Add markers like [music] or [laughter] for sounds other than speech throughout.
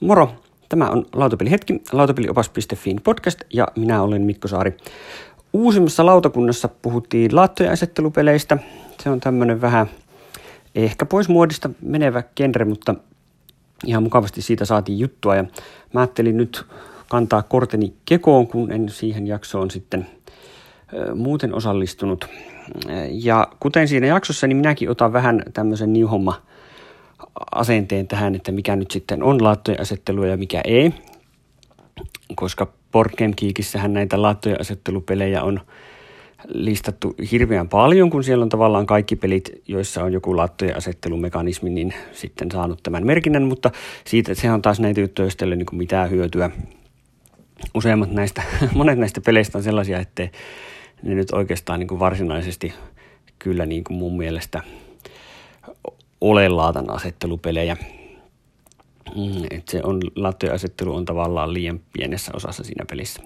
Moro! Tämä on Lautapelihetki, lautapeliopas.fiin podcast ja minä olen Mikko Saari. Uusimmassa lautakunnassa puhuttiin laattojen asettelupeleistä. Se on tämmöinen vähän ehkä pois muodista menevä genre, mutta ihan mukavasti siitä saatiin juttua ja mä ajattelin nyt kantaa korteni kekoon, kun en siihen jaksoon sitten muuten osallistunut. Ja kuten siinä jaksossa, niin minäkin otan vähän tämmöisen niuhomma asenteen tähän, että mikä nyt sitten on laattojen asettelua ja mikä ei. Koska Board Game Geekissähän näitä laattojen asettelupelejä on listattu hirveän paljon, kun siellä on tavallaan kaikki pelit, joissa on joku laattojen asettelumekanismi, niin sitten saanut tämän merkinnän, mutta siitä se on taas näitä juttuja, joista ei ole niin mitään hyötyä. Useimmat näistä, [laughs] monet näistä peleistä on sellaisia, että ne nyt oikeastaan niin kuin varsinaisesti kyllä niin kuin mun mielestä ole laatan asettelupelejä. Mm, et se on, laattojen asettelu on tavallaan liian pienessä osassa siinä pelissä.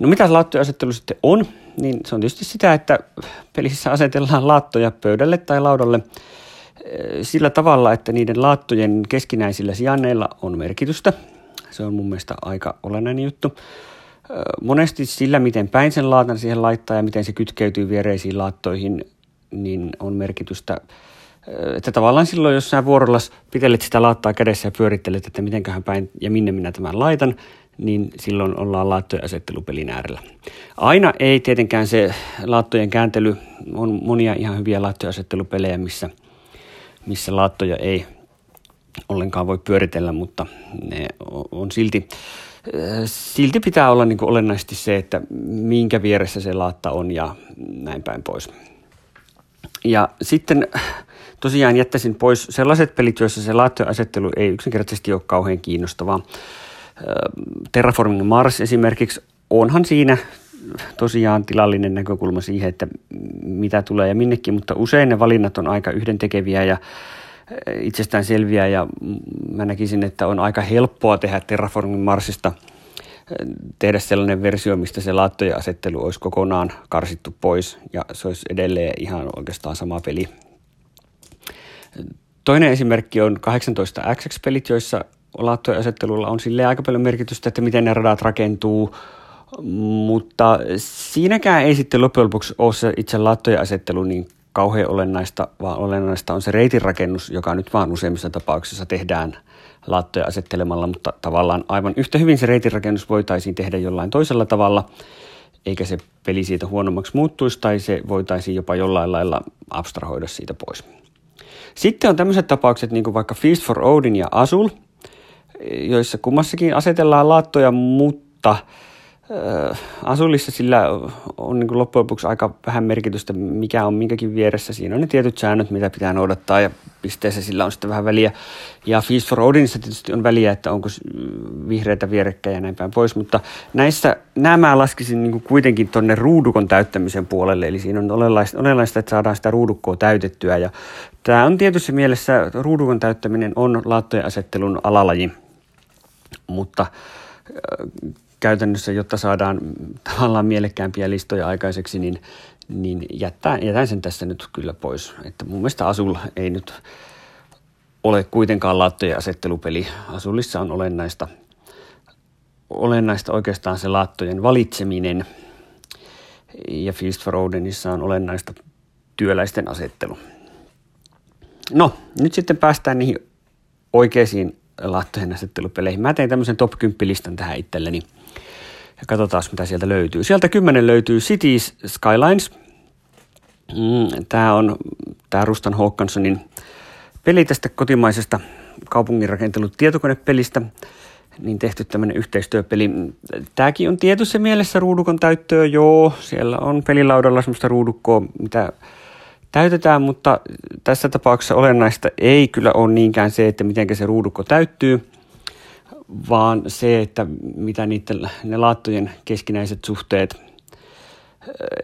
No mitä laattojen asettelu sitten on? Niin se on tietysti sitä, että pelissä asetellaan laattoja pöydälle tai laudalle eh, sillä tavalla, että niiden laattojen keskinäisillä sijainneilla on merkitystä. Se on mun mielestä aika olennainen juttu. Eh, monesti sillä, miten päin sen laatan siihen laittaa ja miten se kytkeytyy viereisiin laattoihin, niin on merkitystä – että tavallaan silloin, jos sä vuorolla pitelet sitä laattaa kädessä ja pyörittelet, että mitenköhän päin ja minne minä tämän laitan, niin silloin ollaan laattojen asettelupelin äärellä. Aina ei tietenkään se laattojen kääntely, on monia ihan hyviä laattojen asettelupelejä, missä, missä laattoja ei ollenkaan voi pyöritellä, mutta ne on silti, silti pitää olla niin olennaisesti se, että minkä vieressä se laatta on ja näin päin pois. Ja sitten tosiaan jättäisin pois sellaiset pelit, joissa se laattoasettelu ei yksinkertaisesti ole kauhean kiinnostavaa. Terraforming Mars esimerkiksi, onhan siinä tosiaan tilallinen näkökulma siihen, että mitä tulee ja minnekin, mutta usein ne valinnat on aika yhdentekeviä ja itsestään selviä ja mä näkisin, että on aika helppoa tehdä Terraforming Marsista tehdä sellainen versio, mistä se laattojen asettelu olisi kokonaan karsittu pois ja se olisi edelleen ihan oikeastaan sama peli Toinen esimerkki on 18 XX-pelit, joissa laattojen asettelulla on sille aika paljon merkitystä, että miten ne radat rakentuu, mutta siinäkään ei sitten loppujen lopuksi ole se itse laattojen asettelu niin kauhean olennaista, vaan olennaista on se reitin rakennus, joka nyt vaan useimmissa tapauksissa tehdään laattoja asettelemalla, mutta tavallaan aivan yhtä hyvin se reitin rakennus voitaisiin tehdä jollain toisella tavalla, eikä se peli siitä huonommaksi muuttuisi tai se voitaisiin jopa jollain lailla abstrahoida siitä pois. Sitten on tämmöiset tapaukset, niin kuin vaikka Feast for Odin ja Asul, joissa kummassakin asetellaan laattoja, mutta äh, Asulissa sillä on niin kuin loppujen lopuksi aika vähän merkitystä, mikä on minkäkin vieressä. Siinä on ne tietyt säännöt, mitä pitää noudattaa ja pisteessä sillä on sitten vähän väliä. Ja Feast for Odinissa tietysti on väliä, että onko vihreitä vierekkäin ja näin päin pois, mutta näissä nämä laskisin niin kuin kuitenkin tuonne ruudukon täyttämisen puolelle, eli siinä on olennaista, olennaista, että saadaan sitä ruudukkoa täytettyä. Ja Tämä on tietysti mielessä, ruudukon täyttäminen on laattojen asettelun alalaji, mutta käytännössä, jotta saadaan tavallaan mielekkäämpiä listoja aikaiseksi, niin, niin jättää, jätän sen tässä nyt kyllä pois. Että mun mielestä Asul ei nyt ole kuitenkaan laattojen asettelupeli. Asulissa on olennaista, olennaista oikeastaan se laattojen valitseminen ja Feast for Odinissa on olennaista työläisten asettelu. No, nyt sitten päästään niihin oikeisiin laattojen asettelupeleihin. Mä tein tämmöisen top 10 listan tähän itselleni. Ja katsotaan, mitä sieltä löytyy. Sieltä kymmenen löytyy Cities Skylines. Mm, tämä on tämä Rustan Håkanssonin peli tästä kotimaisesta kaupungin rakentelut tietokonepelistä niin tehty tämmöinen yhteistyöpeli. Tämäkin on tietyssä mielessä ruudukon täyttöä, joo, siellä on pelilaudalla semmoista ruudukkoa, mitä täytetään, mutta tässä tapauksessa olennaista ei kyllä ole niinkään se, että miten se ruudukko täyttyy, vaan se, että mitä niiden, ne laattojen keskinäiset suhteet,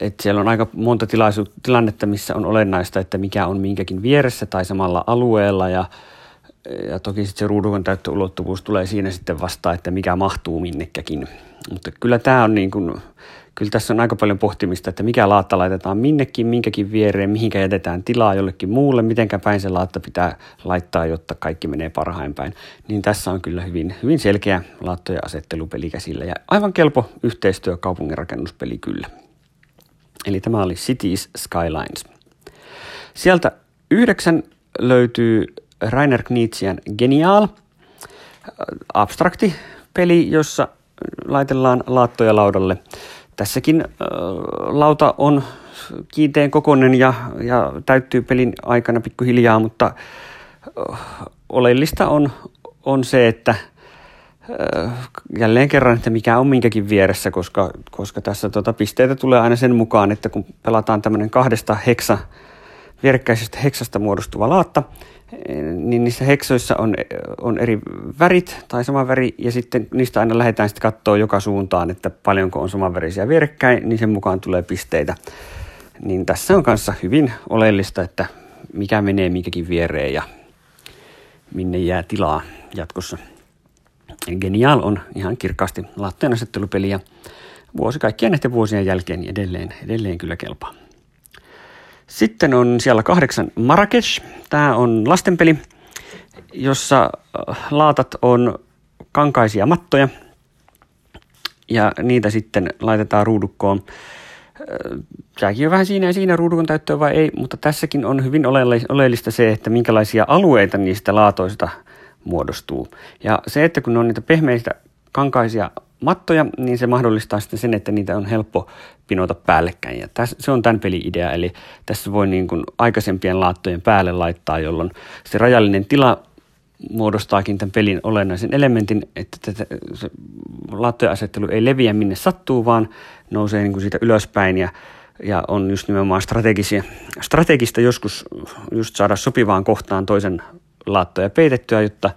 että siellä on aika monta tilaisu, tilannetta, missä on olennaista, että mikä on minkäkin vieressä tai samalla alueella ja, ja toki sitten se ruudukon täyttöulottuvuus tulee siinä sitten vastaan, että mikä mahtuu minnekäkin. Mutta kyllä tämä on niin kuin, kyllä tässä on aika paljon pohtimista, että mikä laatta laitetaan minnekin, minkäkin viereen, mihinkä jätetään tilaa jollekin muulle, mitenkä päin se laatta pitää laittaa, jotta kaikki menee parhain päin. Niin tässä on kyllä hyvin, hyvin selkeä laattojen asettelupeli käsillä ja aivan kelpo yhteistyö kaupunginrakennuspeli kyllä. Eli tämä oli Cities Skylines. Sieltä yhdeksän löytyy Rainer Knizian Genial, abstrakti peli, jossa laitellaan laattoja laudalle. Tässäkin lauta on kiinteen kokoinen ja, ja täyttyy pelin aikana pikkuhiljaa, mutta oleellista on, on se, että jälleen kerran, että mikä on minkäkin vieressä, koska, koska tässä tuota pisteitä tulee aina sen mukaan, että kun pelataan tämmöinen kahdesta heksa, vierekkäisestä heksasta muodostuva laatta, niin niissä heksoissa on, on eri värit tai sama väri, ja sitten niistä aina lähdetään sitten katsoa joka suuntaan, että paljonko on samanvärisiä vierekkäin, niin sen mukaan tulee pisteitä. Niin tässä on kanssa hyvin oleellista, että mikä menee minkäkin viereen ja minne jää tilaa jatkossa. Genial on ihan kirkkaasti latteen asettelupeli ja vuosi kaikkien näiden vuosien jälkeen edelleen, edelleen kyllä kelpaa. Sitten on siellä kahdeksan Marrakesh. Tämä on lastenpeli, jossa äh, laatat on kankaisia mattoja ja niitä sitten laitetaan ruudukkoon. Äh, tämäkin on vähän siinä ja siinä ruudukon täyttöä vai ei, mutta tässäkin on hyvin oleellista se, että minkälaisia alueita niistä laatoista muodostuu. Ja se, että kun ne on niitä pehmeitä kankaisia mattoja, niin se mahdollistaa sitten sen, että niitä on helppo pinota päällekkäin. Ja tässä, se on tämän pelin idea, eli tässä voi niin kuin aikaisempien laattojen päälle laittaa, jolloin se rajallinen tila muodostaakin tämän pelin olennaisen elementin, että tätä, se laattojen asettelu ei leviä minne sattuu, vaan nousee niin kuin siitä ylöspäin ja, ja on just nimenomaan strategisia, strategista joskus just saada sopivaan kohtaan toisen laattoja peitettyä, jotta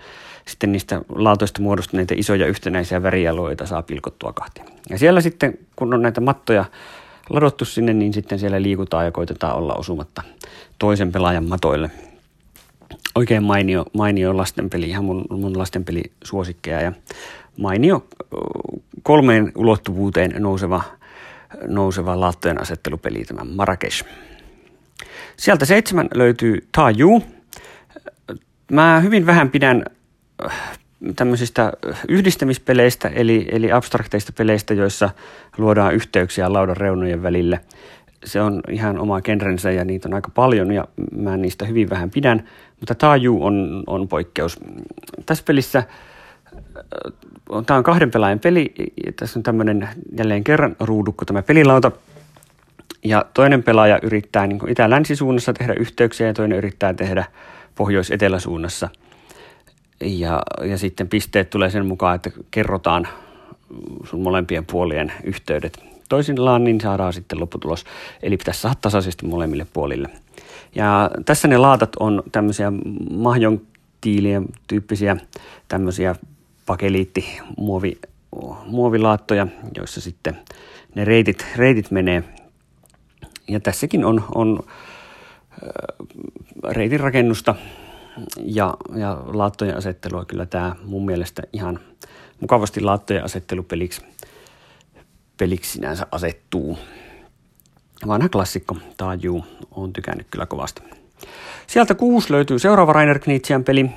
sitten niistä laatoista muodostuneita isoja yhtenäisiä värialoita saa pilkottua kahteen. Ja siellä sitten, kun on näitä mattoja ladottu sinne, niin sitten siellä liikutaan ja koitetaan olla osumatta toisen pelaajan matoille. Oikein mainio, mainio lastenpeli, ihan mun, mun lastenpeli suosikkeja ja mainio kolmeen ulottuvuuteen nouseva, nouseva laattojen asettelupeli, tämä Marrakesh. Sieltä seitsemän löytyy Taju. Mä hyvin vähän pidän tämmöisistä yhdistämispeleistä, eli, eli abstrakteista peleistä, joissa luodaan yhteyksiä laudan reunojen välille. Se on ihan oma genrensä ja niitä on aika paljon ja mä niistä hyvin vähän pidän, mutta Taju on, on poikkeus. Tässä pelissä äh, tämä on kahden pelaajan peli, tässä on tämmöinen jälleen kerran ruudukko tämä pelilauta, ja toinen pelaaja yrittää niin itä-länsisuunnassa tehdä yhteyksiä ja toinen yrittää tehdä pohjois-eteläsuunnassa – ja, ja sitten pisteet tulee sen mukaan, että kerrotaan sun molempien puolien yhteydet toisillaan, niin saadaan sitten lopputulos. Eli pitäisi saada tasaisesti molemmille puolille. Ja tässä ne laatat on tämmöisiä mahjon tiilien tyyppisiä tämmöisiä pakeliitti muovi, muovilaattoja, joissa sitten ne reitit, reitit menee. Ja tässäkin on, on reitin rakennusta ja, ja laattojen asettelua kyllä tämä mun mielestä ihan mukavasti laattojen asettelupeliksi peliksi sinänsä asettuu. Vanha klassikko, Taaju, on tykännyt kyllä kovasti. Sieltä kuusi löytyy seuraava Rainer Knizian peli.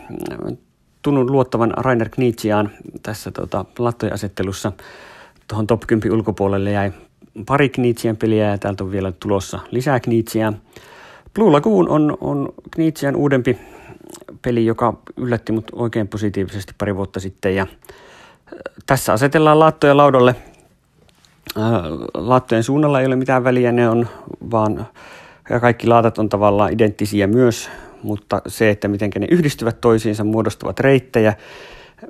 Tunnun luottavan Rainer Kniziaan tässä tota, lattojen asettelussa. Tuohon top 10 ulkopuolelle jäi pari Knizian peliä ja täältä on vielä tulossa lisää Kniziaa. Blue Lagoon on, on Knizian uudempi peli, joka yllätti mut oikein positiivisesti pari vuotta sitten. Ja tässä asetellaan laattoja laudalle. Laattojen suunnalla ei ole mitään väliä, ne on vaan, ja kaikki laatat on tavallaan identtisiä myös, mutta se, että miten ne yhdistyvät toisiinsa, muodostavat reittejä,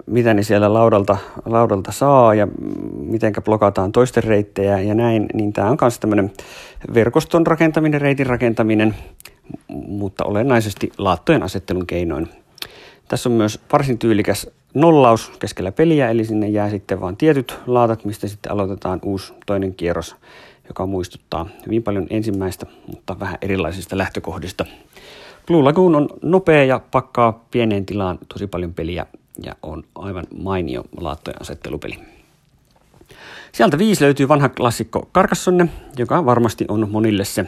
mitä ne siellä laudalta, laudalta saa ja miten blokataan toisten reittejä ja näin, niin tämä on myös tämmöinen verkoston rakentaminen, reitin rakentaminen, mutta olennaisesti laattojen asettelun keinoin. Tässä on myös varsin tyylikäs nollaus keskellä peliä, eli sinne jää sitten vain tietyt laatat, mistä sitten aloitetaan uusi toinen kierros, joka muistuttaa hyvin paljon ensimmäistä, mutta vähän erilaisista lähtökohdista. Blue Lagoon on nopea ja pakkaa pieneen tilaan tosi paljon peliä ja on aivan mainio laattojen asettelupeli. Sieltä viisi löytyy vanha klassikko Karkassonne, joka varmasti on monille se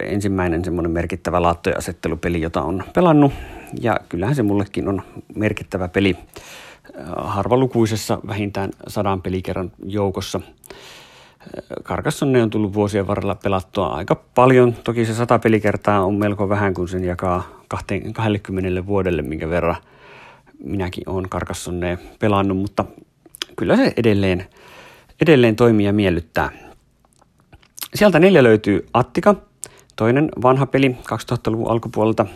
ensimmäinen semmoinen merkittävä laattoja-asettelupeli, jota on pelannut. Ja kyllähän se mullekin on merkittävä peli harvalukuisessa vähintään sadan pelikerran joukossa. Karkassonne on tullut vuosien varrella pelattua aika paljon. Toki se sata pelikertaa on melko vähän, kun sen jakaa 20 vuodelle, minkä verran minäkin olen Karkassonne pelannut, mutta kyllä se edelleen, edelleen toimii ja miellyttää. Sieltä neljä löytyy Attika, toinen vanha peli 2000-luvun alkupuolelta,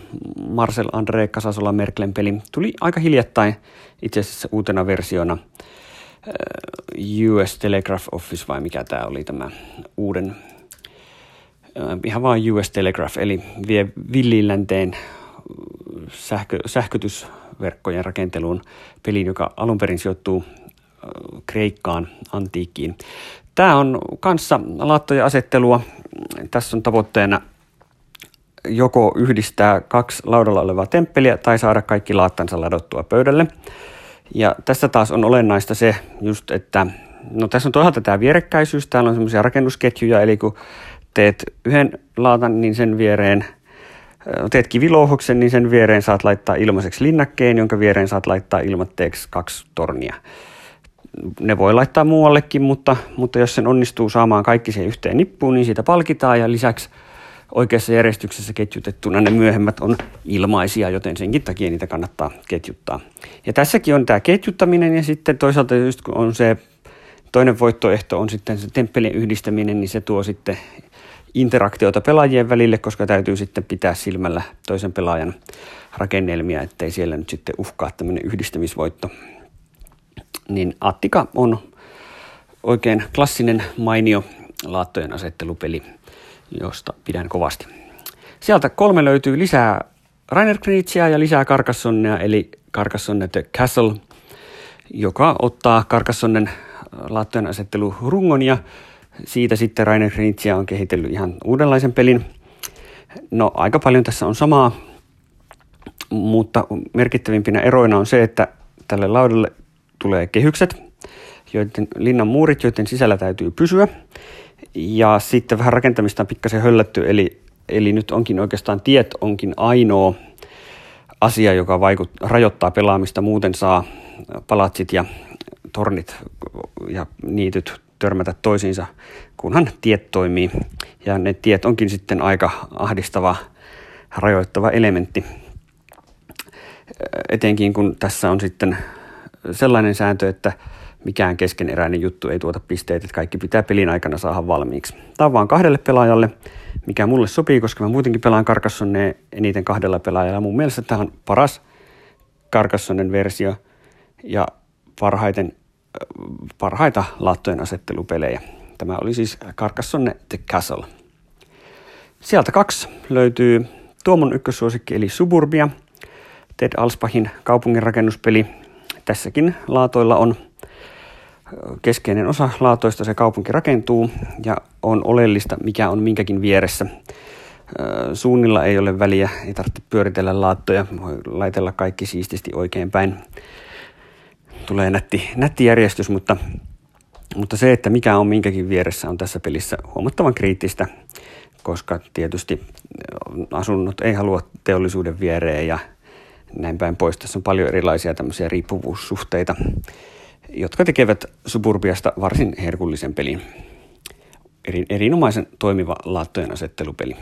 Marcel André Casasola Merklen peli, tuli aika hiljattain itse asiassa uutena versiona – US Telegraph Office vai mikä tämä oli tämä uuden, ihan vain US Telegraph, eli vie villilänteen sähkö, sähkötysverkkojen rakenteluun pelin, joka alun perin sijoittuu Kreikkaan antiikkiin. Tämä on kanssa laattojen asettelua. Tässä on tavoitteena joko yhdistää kaksi laudalla olevaa temppeliä tai saada kaikki laattansa ladottua pöydälle. Ja tässä taas on olennaista se just, että no tässä on toisaalta tämä vierekkäisyys, täällä on semmoisia rakennusketjuja, eli kun teet yhden laatan, niin sen viereen teet kivilouhoksen, niin sen viereen saat laittaa ilmaiseksi linnakkeen, jonka viereen saat laittaa ilmatteeksi kaksi tornia. Ne voi laittaa muuallekin, mutta, mutta jos sen onnistuu saamaan kaikki siihen yhteen nippuun, niin siitä palkitaan ja lisäksi oikeassa järjestyksessä ketjutettuna ne myöhemmät on ilmaisia, joten senkin takia niitä kannattaa ketjuttaa. Ja tässäkin on tämä ketjuttaminen ja sitten toisaalta just kun on se toinen voittoehto on sitten se temppelin yhdistäminen, niin se tuo sitten interaktiota pelaajien välille, koska täytyy sitten pitää silmällä toisen pelaajan rakennelmia, ettei siellä nyt sitten uhkaa tämmöinen yhdistämisvoitto. Niin Attika on oikein klassinen mainio laattojen asettelupeli josta pidän kovasti. Sieltä kolme löytyy lisää Rainer Knitsiä ja lisää Carcassonnea, eli Carcassonne The Castle, joka ottaa Carcassonnen laattojen asettelu rungon ja siitä sitten Rainer Knitsiä on kehitellyt ihan uudenlaisen pelin. No aika paljon tässä on samaa, mutta merkittävimpinä eroina on se, että tälle laudalle tulee kehykset, joiden linnan muurit, joiden sisällä täytyy pysyä. Ja sitten vähän rakentamista on pikkasen höllätty, eli, eli nyt onkin oikeastaan tiet onkin ainoa asia, joka vaikut, rajoittaa pelaamista. Muuten saa palatsit ja tornit ja niityt törmätä toisiinsa, kunhan tiet toimii. Ja ne tiet onkin sitten aika ahdistava, rajoittava elementti. Etenkin kun tässä on sitten sellainen sääntö, että mikään keskeneräinen juttu ei tuota pisteitä, että kaikki pitää pelin aikana saada valmiiksi. Tämä on vaan kahdelle pelaajalle, mikä mulle sopii, koska mä muutenkin pelaan Carcassonne eniten kahdella pelaajalla. Mun mielestä tämä on paras Carcassonnen versio ja parhaiten, parhaita laattojen asettelupelejä. Tämä oli siis Carcassonne The Castle. Sieltä kaksi löytyy Tuomon ykkössuosikki eli Suburbia, Ted Alspahin kaupungin rakennuspeli. Tässäkin laatoilla on keskeinen osa laatoista se kaupunki rakentuu ja on oleellista, mikä on minkäkin vieressä. Suunnilla ei ole väliä, ei tarvitse pyöritellä laattoja, voi laitella kaikki siististi oikein päin. Tulee nätti, nätti järjestys, mutta, mutta se, että mikä on minkäkin vieressä, on tässä pelissä huomattavan kriittistä, koska tietysti asunnot ei halua teollisuuden viereen ja näin päin pois. Tässä on paljon erilaisia tämmöisiä riippuvuussuhteita jotka tekevät Suburbiasta varsin herkullisen pelin. Eri, erinomaisen toimiva laattojen asettelupeli.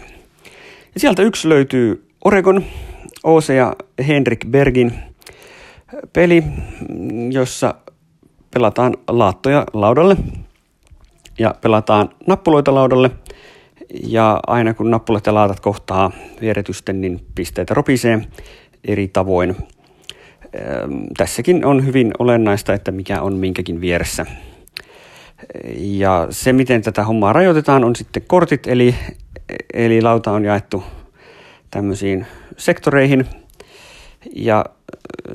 Ja sieltä yksi löytyy Oregon, Ose ja Henrik Bergin peli, jossa pelataan laattoja laudalle ja pelataan nappuloita laudalle. Ja aina kun nappulat ja laatat kohtaa vieretysten, niin pisteitä ropisee eri tavoin – tässäkin on hyvin olennaista, että mikä on minkäkin vieressä. Ja se, miten tätä hommaa rajoitetaan, on sitten kortit, eli, eli lauta on jaettu tämmöisiin sektoreihin, ja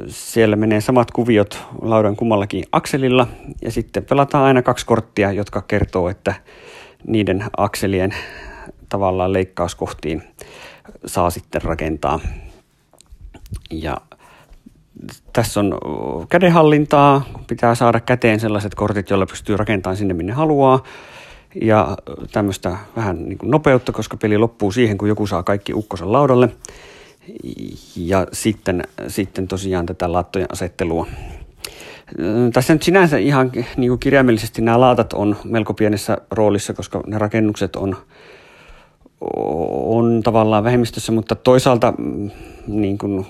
siellä menee samat kuviot laudan kummallakin akselilla, ja sitten pelataan aina kaksi korttia, jotka kertoo, että niiden akselien tavallaan leikkauskohtiin saa sitten rakentaa. Ja tässä on kädenhallintaa, pitää saada käteen sellaiset kortit, joilla pystyy rakentamaan sinne minne haluaa. Ja tämmöistä vähän niin kuin nopeutta, koska peli loppuu siihen, kun joku saa kaikki ukkosen laudalle. Ja sitten, sitten tosiaan tätä laattojen asettelua. Tässä nyt sinänsä ihan niin kuin kirjaimellisesti nämä laatat on melko pienessä roolissa, koska ne rakennukset on, on tavallaan vähemmistössä, mutta toisaalta mm, niin kuin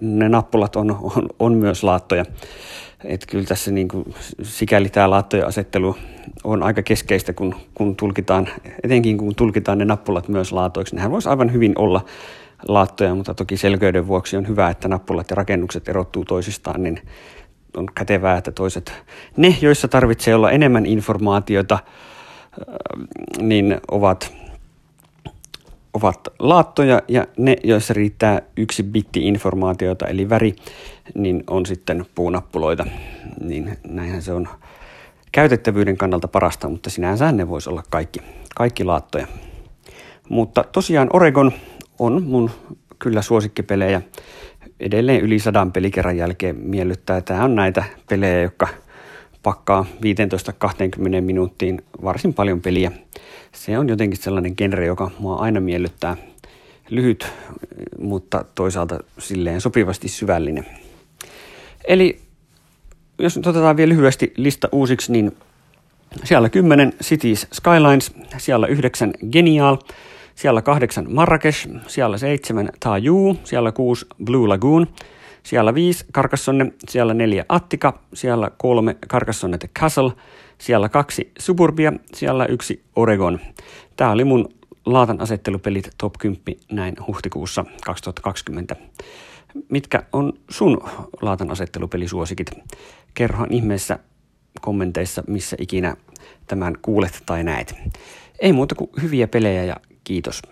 ne nappulat on, on, on myös laattoja. Että kyllä tässä niin kuin, sikäli tämä laattojen asettelu on aika keskeistä, kun, kun tulkitaan, etenkin kun tulkitaan ne nappulat myös laatoiksi. Nehän voisi aivan hyvin olla laattoja, mutta toki selkeyden vuoksi on hyvä, että nappulat ja rakennukset erottuu toisistaan, niin on kätevää, että toiset, ne joissa tarvitsee olla enemmän informaatiota, niin ovat, ovat laattoja ja ne, joissa riittää yksi bitti informaatiota eli väri, niin on sitten puunappuloita. Niin näinhän se on käytettävyyden kannalta parasta, mutta sinänsä ne voisi olla kaikki, kaikki laattoja. Mutta tosiaan Oregon on mun kyllä suosikkipelejä. Edelleen yli sadan pelikerran jälkeen miellyttää. Tämä on näitä pelejä, jotka pakkaa 15-20 minuuttiin varsin paljon peliä. Se on jotenkin sellainen genre, joka mua aina miellyttää. Lyhyt, mutta toisaalta silleen sopivasti syvällinen. Eli jos nyt otetaan vielä lyhyesti lista uusiksi, niin siellä 10 Cities Skylines, siellä 9 Genial, siellä 8 Marrakesh, siellä 7 Taju, siellä 6 Blue Lagoon, siellä 5 Carcassonne, siellä 4 Attika, siellä 3 Carcassonne The Castle, siellä 2 Suburbia, siellä 1 Oregon. Tämä oli mun laatan asettelupelit top 10 näin huhtikuussa 2020. Mitkä on sun laatan asettelupelisuosikit? Kerrohan ihmeessä kommenteissa, missä ikinä tämän kuulet tai näet. Ei muuta kuin hyviä pelejä ja kiitos.